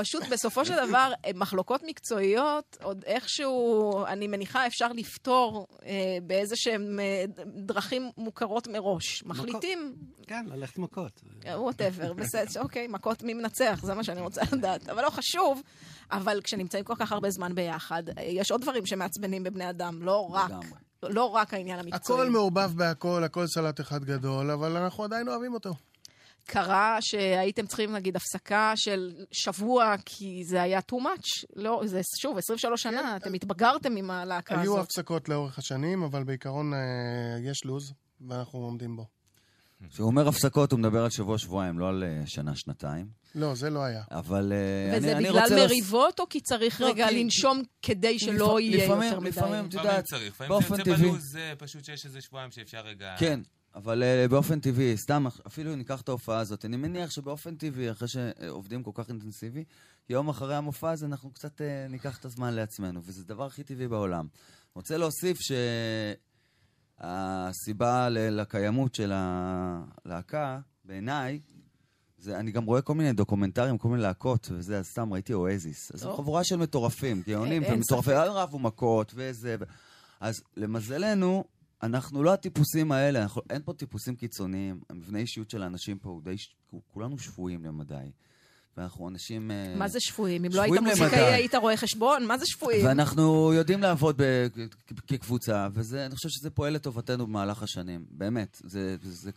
פשוט בסופו של דבר, אה, מחלוקות מקצועיות, עוד איכשהו, אני מניחה, אפשר לפתור אה, באיזה שהן אה, דרכים מוכרות מראש. מחליטים, כן, ללכת מכות. ווטאבר, בסדר, אוקיי, מכות מי מנצח, זה מה שאני רוצה לדעת. אבל לא חשוב, אבל כשנמצאים כל כך הרבה זמן ביחד, אה, יש עוד דברים שמעצבנים בבני אדם, לא רק. לא רק העניין המקצועי. הכל מעורבב בהכל, הכל סלט אחד גדול, אבל אנחנו עדיין אוהבים אותו. קרה שהייתם צריכים, נגיד, הפסקה של שבוע, כי זה היה too much? לא, זה שוב, 23 שנה, אתם התבגרתם עם הלהקה היו הזאת. הפסקות לאורך השנים, אבל בעיקרון אה, יש לו"ז, ואנחנו עומדים בו. כשהוא אומר הפסקות, הוא מדבר על שבוע-שבועיים, לא על אה, שנה-שנתיים. לא, זה לא היה. אבל אה, וזה אני, אני בגלל מריבות, או כי צריך לא, רגע כי- לנשום כדי שלא לפ- יהיה לפעמים- יותר מדי? לפעמים, את לפעמים יודעת, צריך, לפעמים באופן זה יוצא טבעי. בלו"ז, זה פשוט שיש איזה שבועיים שאפשר רגע... כן, אבל uh, באופן טבעי, סתם, אפילו ניקח את ההופעה הזאת, אני מניח שבאופן טבעי, אחרי שעובדים כל כך אינטנסיבי, יום אחרי המופע הזה אנחנו קצת uh, ניקח את הזמן לעצמנו, וזה הדבר הכי טבעי בעולם. רוצה להוסיף שהסיבה לקיימות של הלהקה, בעיניי, זה, אני גם רואה כל מיני דוקומנטרים, כל מיני להקות, וזה, אז סתם ראיתי אואזיס. אז זו או. חבורה של מטורפים, גאונים אין ומטורפים. רבו מכות וזה. אז למזלנו, אנחנו לא הטיפוסים האלה, אנחנו, אין פה טיפוסים קיצוניים. המבנה אישיות של האנשים פה הוא די, כולנו שפויים למדי. ואנחנו אנשים... אה, מה זה שפויים? אם לא היית מוזיקאי. היית רואה חשבון? מה זה שפויים? ואנחנו יודעים לעבוד כקבוצה, ואני חושב שזה פועל לטובתנו במהלך השנים. באמת, זה, זה,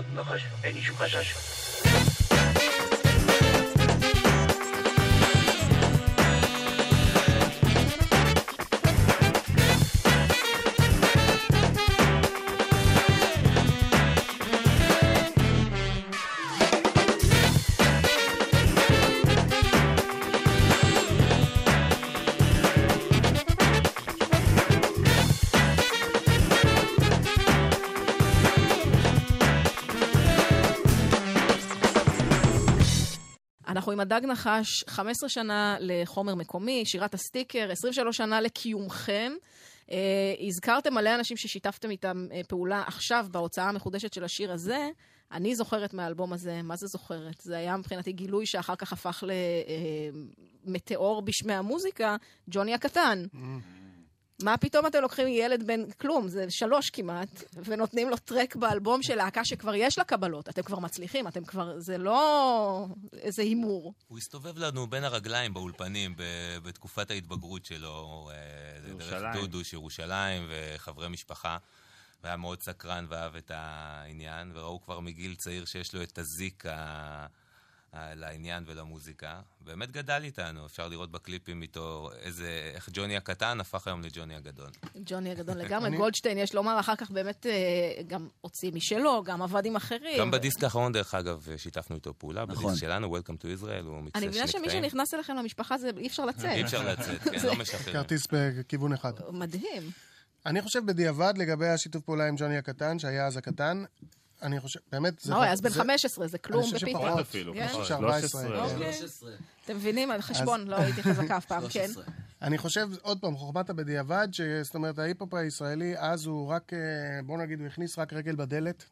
זה כזה. אנחנו עם הדג נחש, 15 שנה לחומר מקומי, שירת הסטיקר, 23 שנה לקיומכם. אה, הזכרתם מלא אנשים ששיתפתם איתם אה, פעולה עכשיו בהוצאה המחודשת של השיר הזה. אני זוכרת מהאלבום הזה, מה זה זוכרת? זה היה מבחינתי גילוי שאחר כך הפך למטאור בשמי המוזיקה, ג'וני הקטן. מה פתאום אתם לוקחים ילד בן כלום, זה שלוש כמעט, ונותנים לו טרק באלבום של להקה שכבר יש לה קבלות. אתם כבר מצליחים, אתם כבר, זה לא איזה הימור. הוא הסתובב לנו בין הרגליים באולפנים ב- בתקופת ההתבגרות שלו, אה, דרך. דודוש, ירושלים וחברי משפחה. והיה מאוד סקרן ואהב את העניין, וראו כבר מגיל צעיר שיש לו את הזיק ה... לעניין ולמוזיקה. באמת גדל איתנו, אפשר לראות בקליפים איתו איזה, איך ג'וני הקטן הפך היום לג'וני הגדול. ג'וני הגדול *laughs* לגמרי. גולדשטיין, יש לומר, אחר כך באמת אה, גם הוציא משלו, גם עבד עם אחרים. גם בדיסק האחרון, דרך אגב, שיתפנו איתו פעולה, נכון. בדיסק שלנו, Welcome to Israel, הוא מקצה אני מבינה שמי. שנכנס אליכם למשפחה זה אי אפשר לצאת. אי אפשר לצאת, כן, *laughs* זה- לא משחררים. כרטיס בכיוון אחד. מדהים. אני חושב בדיעבד לגבי השיתוף פעולה עם ג'וני הקטן, שהיה אז הקטן, אני חושב, באמת, זה... היה אז בן זה- 15, זה כלום אני חושב. שפחות. אפילו, כן? אני חושב פחות, 14. 13. אוקיי. אתם מבינים? על חשבון, לא הייתי חזקה אף פעם, כן. 13. *laughs* אני חושב, עוד פעם, חוכמת הבדיעבד, זאת אומרת, ההיפ-הופ הישראלי, אז הוא רק, אה, בוא נגיד, הוא הכניס רק רגל בדלת,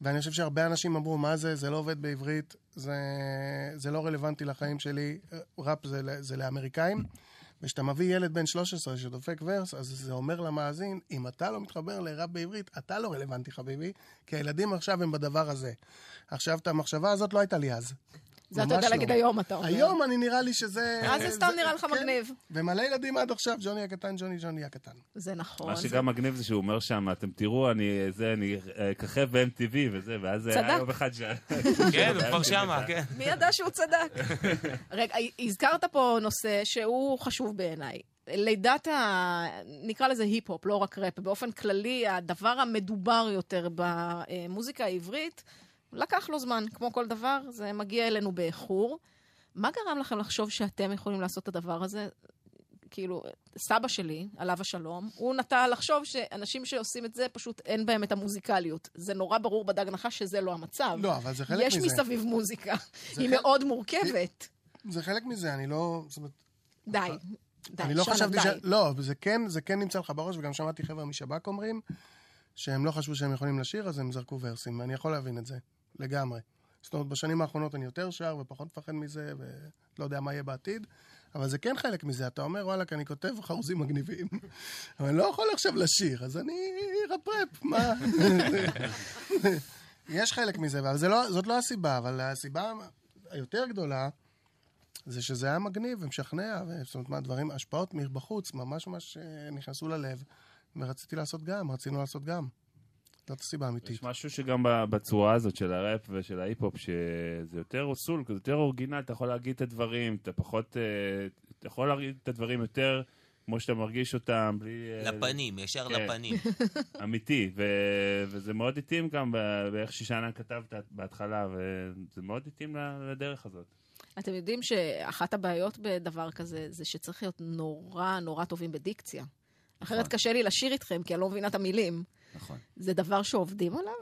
ואני חושב שהרבה אנשים אמרו, מה זה, זה לא עובד בעברית, זה, זה לא רלוונטי לחיים שלי, ראפ זה, זה לאמריקאים. וכשאתה מביא ילד בן 13 שדופק ורס, אז זה אומר למאזין, אם אתה לא מתחבר לראפ בעברית, אתה לא רלוונטי, חביבי, כי הילדים עכשיו הם בדבר הזה. עכשיו, את המחשבה הזאת לא הייתה לי אז. זה אתה יודע לא. להגיד היום, אתה אומר. היום אני נראה לי שזה... אז זה סתם נראה לך כן. מגניב. ומלא ילדים עד עכשיו, ג'וני הקטן, ג'וני ג'וני הקטן. זה נכון. מה שגם מגניב זה שהוא אומר שם, אתם תראו, אני זה, אני אה, אככב ב-MTV וזה, ואז זה היה צדק. יום אחד ש... *laughs* כן, הוא כבר *laughs* שמה, כן. מי ידע שהוא צדק? *laughs* רגע, הזכרת פה נושא שהוא חשוב בעיניי. לידת ה... נקרא לזה היפ-הופ, לא רק ראפ. באופן כללי, הדבר המדובר יותר במוזיקה העברית, לקח לו זמן. כמו כל דבר, זה מגיע אלינו באיחור. מה גרם לכם לחשוב שאתם יכולים לעשות את הדבר הזה? כאילו, סבא שלי, עליו השלום, הוא נטה לחשוב שאנשים שעושים את זה, פשוט אין בהם את המוזיקליות. זה נורא ברור בדג נחש שזה לא המצב. לא, אבל זה חלק יש מזה. מסביב מוזיקה. זה היא חלק- מאוד מורכבת. זה חלק מזה, אני לא... זאת אומרת, די. די, אני לא חשבתי די. ש... לא, זה כן, זה כן נמצא לך בראש, וגם שמעתי חבר'ה משב"כ אומרים שהם לא חשבו שהם יכולים לשיר, אז הם זרקו ורסים, ואני יכול להבין את זה, לגמרי. זאת אומרת, בשנים האחרונות אני יותר שר ופחות מפחד מזה, ולא יודע מה יהיה בעתיד, אבל זה כן חלק מזה. אתה אומר, וואלכ, אני כותב חרוזים מגניבים, *laughs* אבל אני לא יכול עכשיו לשיר, אז אני רפרפ, מה? *laughs* יש חלק מזה, אבל לא, זאת לא הסיבה, אבל הסיבה היותר גדולה זה שזה היה מגניב ומשכנע, זאת אומרת, מה, דברים, השפעות מבחוץ, ממש ממש אה, נכנסו ללב, ורציתי לעשות גם, רצינו לעשות גם. זאת הסיבה האמיתית. יש משהו שגם בצורה הזאת של הראפ ושל ההיפ-הופ, שזה יותר סול, כזה יותר אורגינל, אתה יכול להגיד את הדברים, אתה פחות... אה, אתה יכול להגיד את הדברים יותר כמו שאתה מרגיש אותם, בלי... אה, לפנים, ישר כן. לפנים. *laughs* אמיתי, ו- וזה מאוד התאים גם באיך ששנה כתבת בהתחלה, וזה מאוד התאים לדרך הזאת. אתם יודעים שאחת הבעיות בדבר כזה, זה שצריך להיות נורא נורא טובים בדיקציה. אחרת קשה לי לשיר איתכם, כי אני לא מבינה את המילים. נכון. זה דבר שעובדים עליו?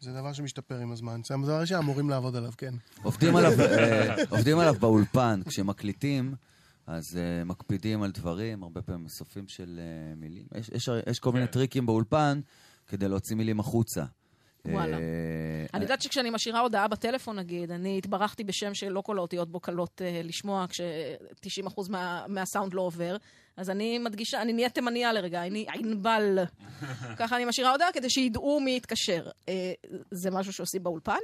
זה דבר שמשתפר עם הזמן. זה דבר שאמורים לעבוד עליו, כן. עובדים עליו, *laughs* אה, עובדים עליו באולפן, כשמקליטים, אז uh, מקפידים על דברים, הרבה פעמים סופים של uh, מילים. יש, יש, יש כל מיני טריקים באולפן כדי להוציא מילים החוצה. וואלה. אה, אני יודעת שכשאני משאירה הודעה בטלפון, נגיד, אני התברכתי בשם שלא כל האותיות בו קלות אה, לשמוע, כש-90% מה, מהסאונד לא עובר, אז אני מדגישה, אני נהיית תימניה לרגע, אני ענבל. *laughs* ככה אני משאירה הודעה כדי שידעו מי יתקשר. אה, זה משהו שעושים באולפן?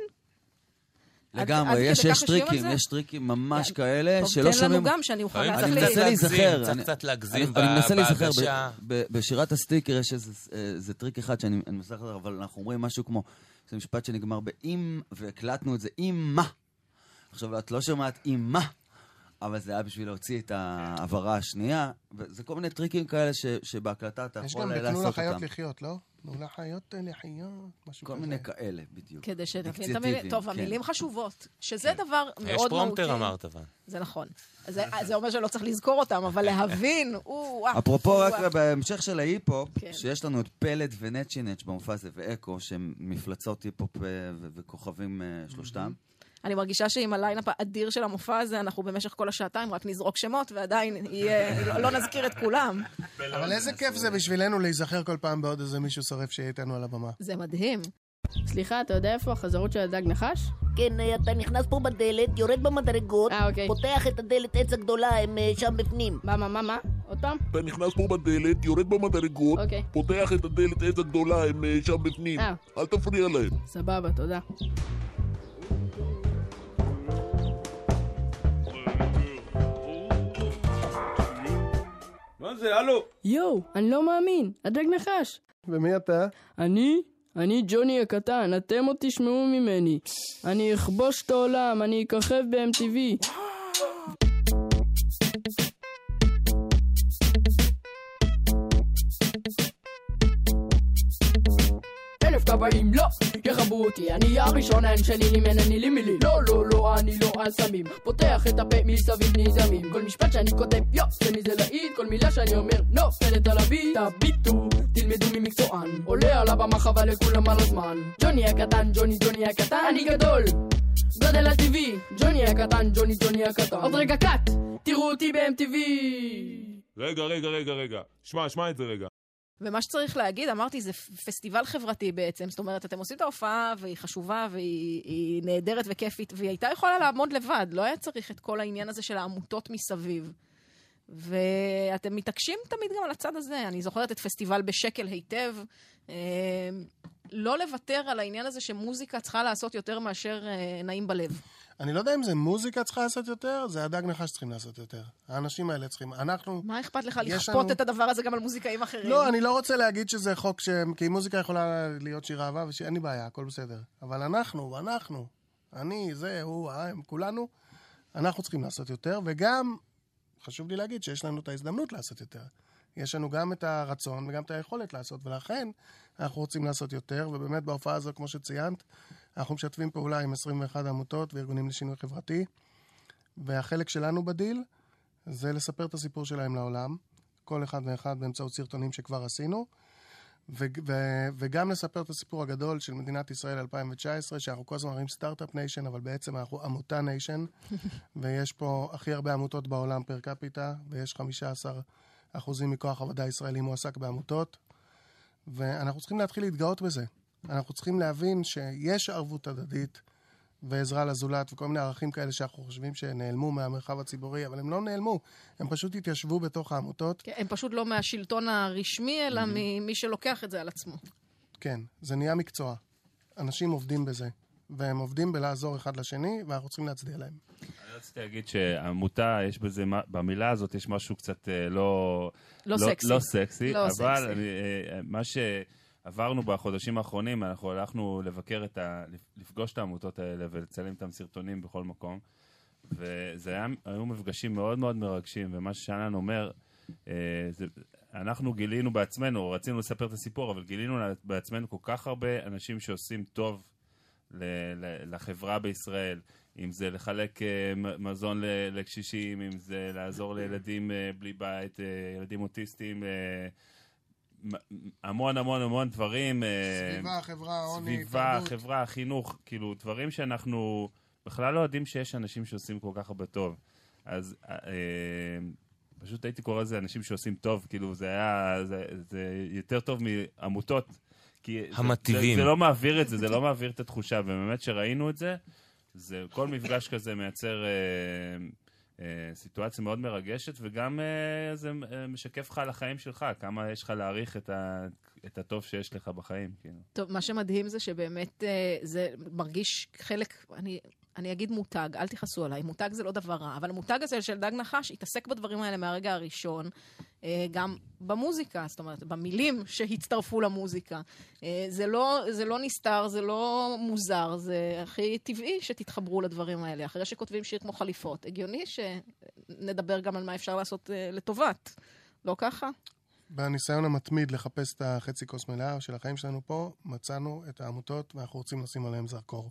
לגמרי, יש, יש טריקים? יש טריקים ממש טוב, כאלה שלא תן שומעים... לנו גם, שאני אוכל לפעמים אני להחליט. מנסה להיזכר. צריך אני- קצת להגזים אני- ב- אני מנסה להיזכר. בהגשה. בשירת הסטיקר יש איזה איזה טריק אחד שאני אני מנסה לחזור, אבל אנחנו אומרים משהו כמו, זה משפט שנגמר ב"אם", והקלטנו את זה "עם מה". עכשיו, את לא שומעת "עם מה", אבל זה היה בשביל להוציא את ההבהרה השנייה, וזה כל מיני טריקים כאלה ש- שבהקלטה אתה יש יכול גם אה, בתנו לעשות לחיות אותם. לחיות, לא? תנו לחיות לחיות, משהו כל כזה. מיני כאלה, בדיוק. כדי שנבין את המילים. טוב, כן. המילים חשובות, שזה דבר יש מאוד מהותי. פרמטר אמרת, אבל. זה נכון. זה, זה אומר שלא צריך לזכור אותם, אבל להבין, או וואו. אפרופו, רק. בהמשך של ההיפ-הופ, כן. שיש לנו את פלד ונצ'ינץ' במופע הזה, ואקו, שהם מפלצות היפ-הופ אה, ו- וכוכבים אה, שלושתם. אני מרגישה שעם הליינאפ האדיר של המופע הזה, אנחנו במשך כל השעתיים רק נזרוק שמות, ועדיין יהיה, לא, לא נזכיר את כולם. אבל איזה כיף זה בשבילנו להיזכר כל פעם בעוד איזה מישהו שורף שיהיה איתנו על הבמה. זה מדהים. סליחה, אתה יודע איפה החזרות של הדג נחש? כן, אה, אתה נכנס פה בדלת, יורד במדרגות, אה, אוקיי. פותח את הדלת עץ הגדולה, הם אה, שם בפנים. מה, מה, מה, מה? עוד פעם? אתה נכנס פה בדלת, יורד במדרגות, אוקיי. פותח את הדלת עץ הגדולה, הם שם בפנים. אה. אל תפריע להם. סבבה, תודה. מה זה, הלו? יואו, אני לא מאמין, הדג נחש. ומי אתה? אני? אני ג'וני הקטן, אתם עוד תשמעו ממני. אני אכבוש את העולם, אני אככב ב-MTV. כבאים, לא, יכבו אותי, אני הראשון, אין שני לי מנני לי. מילי לא, לא, לא, אני לא על סמים. פותח את הפה מסביב נזעמים. כל משפט שאני כותב, יו, זה מזה להיט. כל מילה שאני אומר, נופלת על הביט. תביטו, תלמדו ממקצוען. עולה על הבמה חבל לכולם על הזמן. ג'וני הקטן, ג'וני, ג'וני הקטן, אני גדול. גודל הטבעי, ג'וני הקטן, ג'וני, ג'וני הקטן. עוד רגע קאט, תראו אותי ב-MTV רגע, רגע, רגע, רגע. שמע, שמע את זה רגע. ומה שצריך להגיד, אמרתי, זה פסטיבל חברתי בעצם. זאת אומרת, אתם עושים את ההופעה, והיא חשובה, והיא היא נהדרת וכיפית, והיא הייתה יכולה לעמוד לבד, לא היה צריך את כל העניין הזה של העמותות מסביב. ואתם מתעקשים תמיד גם על הצד הזה. אני זוכרת את פסטיבל בשקל היטב. אה, לא לוותר על העניין הזה שמוזיקה צריכה לעשות יותר מאשר אה, נעים בלב. אני לא יודע אם זה מוזיקה צריכה לעשות יותר, זה הדג נחש צריכים לעשות יותר. האנשים האלה צריכים, אנחנו... מה אכפת לך לכפות לנו- את הדבר הזה גם על מוזיקאים אחרים? לא, אני לא רוצה להגיד שזה חוק ש... כי מוזיקה יכולה להיות שיר אהבה, ואין לי בעיה, הכל בסדר. אבל אנחנו, אנחנו, אני, זה, הוא, הם, כולנו, אנחנו צריכים לעשות יותר, וגם, חשוב לי להגיד שיש לנו את ההזדמנות לעשות יותר. יש לנו גם את הרצון וגם את היכולת לעשות, ולכן אנחנו רוצים לעשות יותר, ובאמת בהופעה הזו, כמו שציינת, אנחנו משתפים פעולה עם 21 עמותות וארגונים לשינוי חברתי, והחלק שלנו בדיל זה לספר את הסיפור שלהם לעולם, כל אחד ואחד באמצעות סרטונים שכבר עשינו, ו- ו- וגם לספר את הסיפור הגדול של מדינת ישראל 2019, שאנחנו כל הזמן אומרים start-up nation, אבל בעצם אנחנו עמותה nation, *laughs* ויש פה הכי הרבה עמותות בעולם פר קפיטה, ויש 15 אחוזים מכוח עבודה ישראלי מועסק בעמותות, ואנחנו צריכים להתחיל להתגאות בזה. אנחנו צריכים להבין שיש ערבות הדדית ועזרה לזולת וכל מיני ערכים כאלה שאנחנו חושבים שנעלמו מהמרחב הציבורי, אבל הם לא נעלמו, הם פשוט התיישבו בתוך העמותות. כן, הם פשוט לא מהשלטון הרשמי, אלא ממי שלוקח את זה על עצמו. כן, זה נהיה מקצוע. אנשים עובדים בזה, והם עובדים בלעזור אחד לשני, ואנחנו צריכים להצדיע להם. אני רציתי להגיד שעמותה, יש בזה, במילה הזאת יש משהו קצת אה, לא... לא סקסי. לא סקסי, לא אבל סקסי. אני, אה, מה שעברנו בחודשים האחרונים, אנחנו הלכנו לבקר את ה... לפגוש את העמותות האלה ולצלם איתם סרטונים בכל מקום, וזה היה, היו מפגשים מאוד מאוד מרגשים, ומה ששאנן אומר, אה, זה, אנחנו גילינו בעצמנו, רצינו לספר את הסיפור, אבל גילינו בעצמנו כל כך הרבה אנשים שעושים טוב ל- ל- לחברה בישראל, אם זה לחלק אה, מזון ל- לקשישים, אם זה לעזור לילדים אה, בלי בית, אה, ילדים אוטיסטים, אה, המון המון המון דברים. אה, סביבה, חברה, עוני, סביבה, תרבות. חברה, חינוך, כאילו, דברים שאנחנו בכלל לא יודעים שיש אנשים שעושים כל כך הרבה טוב. אז אה, פשוט הייתי קורא לזה אנשים שעושים טוב, כאילו, זה היה, זה, זה יותר טוב מעמותות. כי זה- המטיבים. זה, זה לא מעביר את זה, זה לא מעביר את התחושה, ובאמת שראינו את זה, זה כל מפגש כזה מייצר אה, סיטואציה מאוד מרגשת, וגם אה, זה אה, משקף לך על החיים שלך, כמה יש לך להעריך את, ה, את הטוב שיש לך בחיים. כאילו. טוב, מה שמדהים זה שבאמת אה, זה מרגיש חלק, אני, אני אגיד מותג, אל תכעסו עליי, מותג זה לא דבר רע, אבל המותג הזה של דג נחש התעסק בדברים האלה מהרגע הראשון, אה, גם במוזיקה, זאת אומרת, במילים שהצטרפו למוזיקה. אה, זה לא, זה לא נסתר, זה לא מוזר, זה הכי טבעי שתתחברו לדברים האלה. אחרי שכותבים שיר כמו חליפות, הגיוני שנדבר גם על מה אפשר לעשות אה, לטובת. לא ככה? בניסיון המתמיד לחפש את החצי כוס מלאה של החיים שלנו פה, מצאנו את העמותות ואנחנו רוצים לשים עליהם זרקור.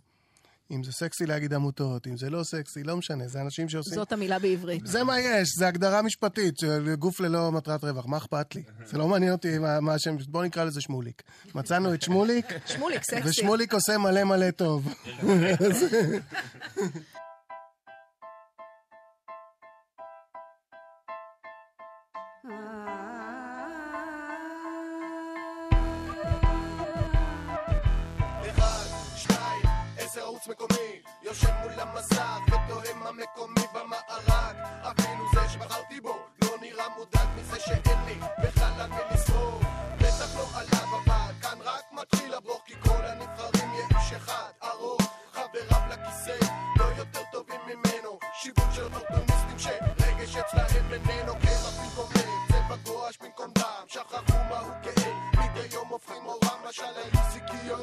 אם זה סקסי להגיד עמותות, אם זה לא סקסי, לא משנה, זה אנשים שעושים... זאת המילה בעברית. זה מה יש, זה הגדרה משפטית של גוף ללא מטרת רווח, מה אכפת לי? זה לא מעניין אותי מה השם, בוא נקרא לזה שמוליק. מצאנו את שמוליק, שמוליק, סקסי. ושמוליק עושה מלא מלא טוב. *laughs* ערוץ מקומי. יושב מול המסך ותוהה מה מקומי במארג אפילו זה שבחרתי בו לא נראה מודאג מזה שאין לי בכלל על מי לסמוך בטח לא עליו אבל כאן רק מתחיל הברוך כי כל הנבחרים יש אחד ארוך חבריו לכיסא. לא יותר טובים ממנו שיווק של אופורטוניסטים שרגש אצלהם איננו. קרח במקום לב צבע גואש במקום דם שכחו מהו כאב היום הופכים אורם בשלהי זיכיון.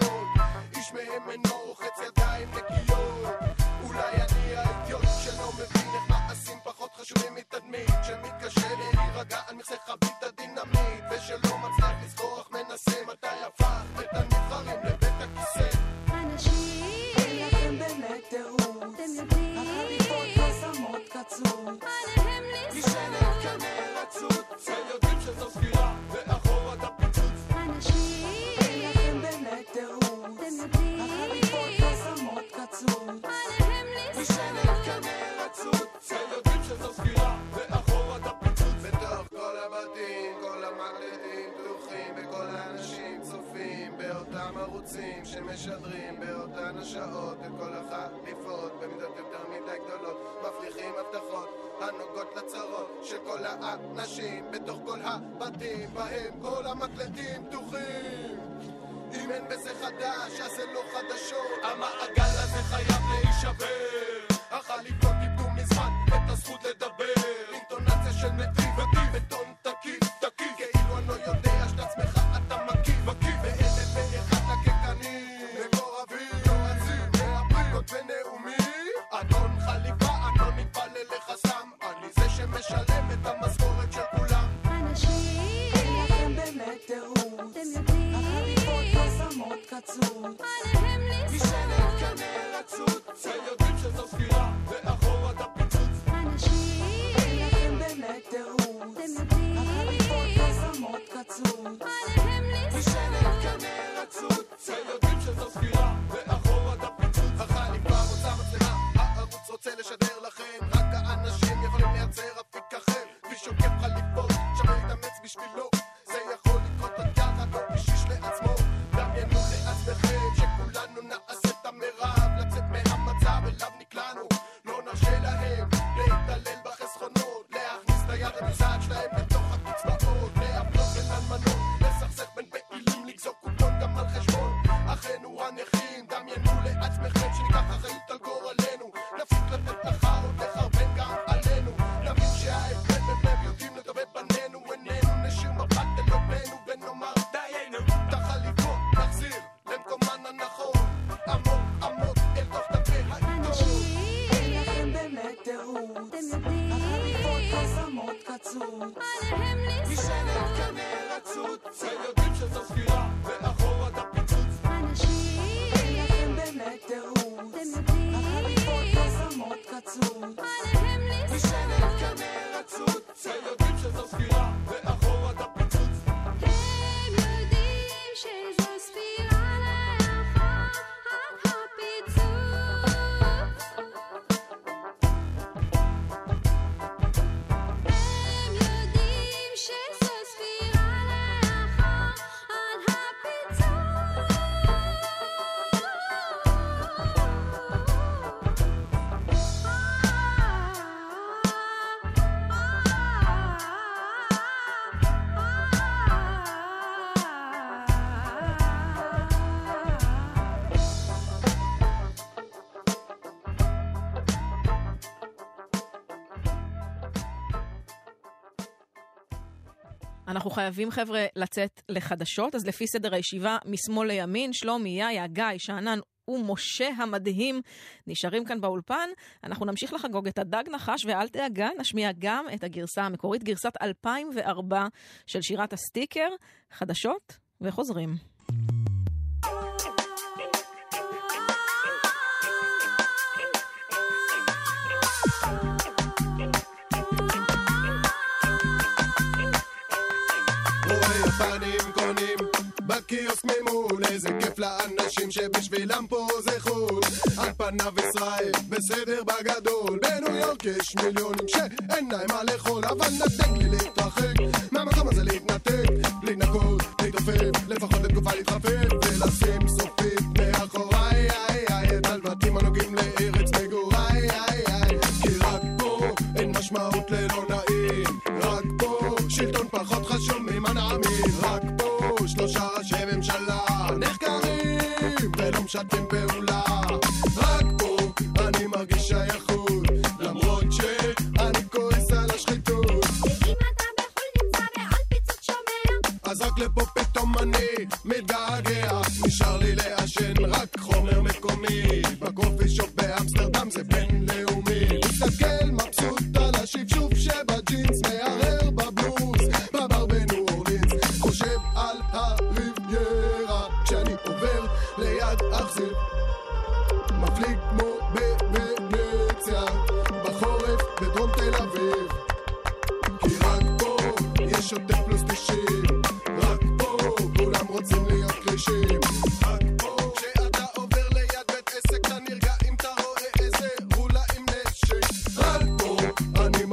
איש מהם אינו רוחץ ידיים נקיות. אולי אני האדיוט שלא מבין איך מעשים פחות חשובים מתדמית. שמתקשה להירגע על מכסה חבית הדינמית ושלא מצליח לזכור אך מנסה מתי אותם ערוצים שמשדרים באותן השעות וכל החליפות במידות יותר מדי גדולות מפריחים הבטחות הנוגעות לצרות של כל האנשים בתוך כל הבתים בהם כל המקלטים פתוחים. אם אין בזה חדש אז זה לא חדשות. המעגל הזה חייב להישבר. אנחנו חייבים חבר'ה לצאת לחדשות, אז לפי סדר הישיבה, משמאל לימין, שלומי, יאיה, גיא, שאנן ומשה המדהים נשארים כאן באולפן. אנחנו נמשיך לחגוג את הדג נחש, ואל דאגה, נשמיע גם את הגרסה המקורית, גרסת 2004 של שירת הסטיקר, חדשות וחוזרים. קיוסק ממול, איזה כיף לאנשים שבשבילם פה זה חו"ל. על פניו ישראל, בסדר בגדול, בניו יורק יש מיליונים שאין להם מה לאכול, אבל נתן לי להתרחק, מהמקום הזה להתנתק, להתנקות, להתעופף, לפחות בתקופה להתחפף, ולשים סופית מאחוריי, את הלבטים הנוגעים לארץ מגוריי, כי רק פה אין משמעות ללא נעים, רק פה שלטון פחות חשוב ממנעמים.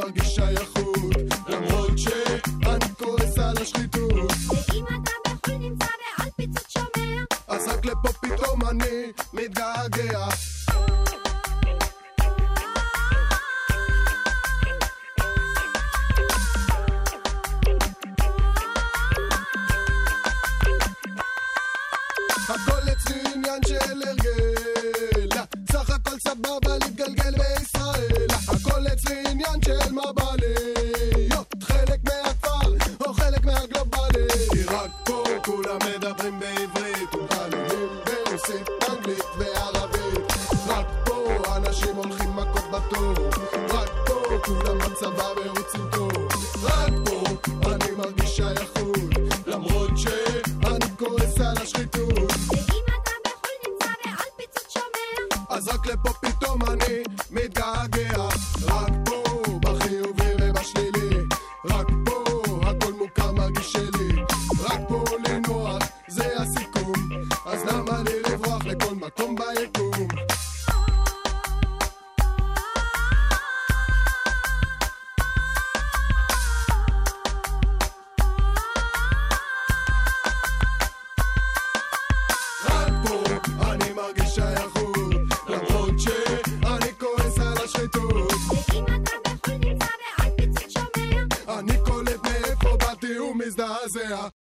Mal gescheit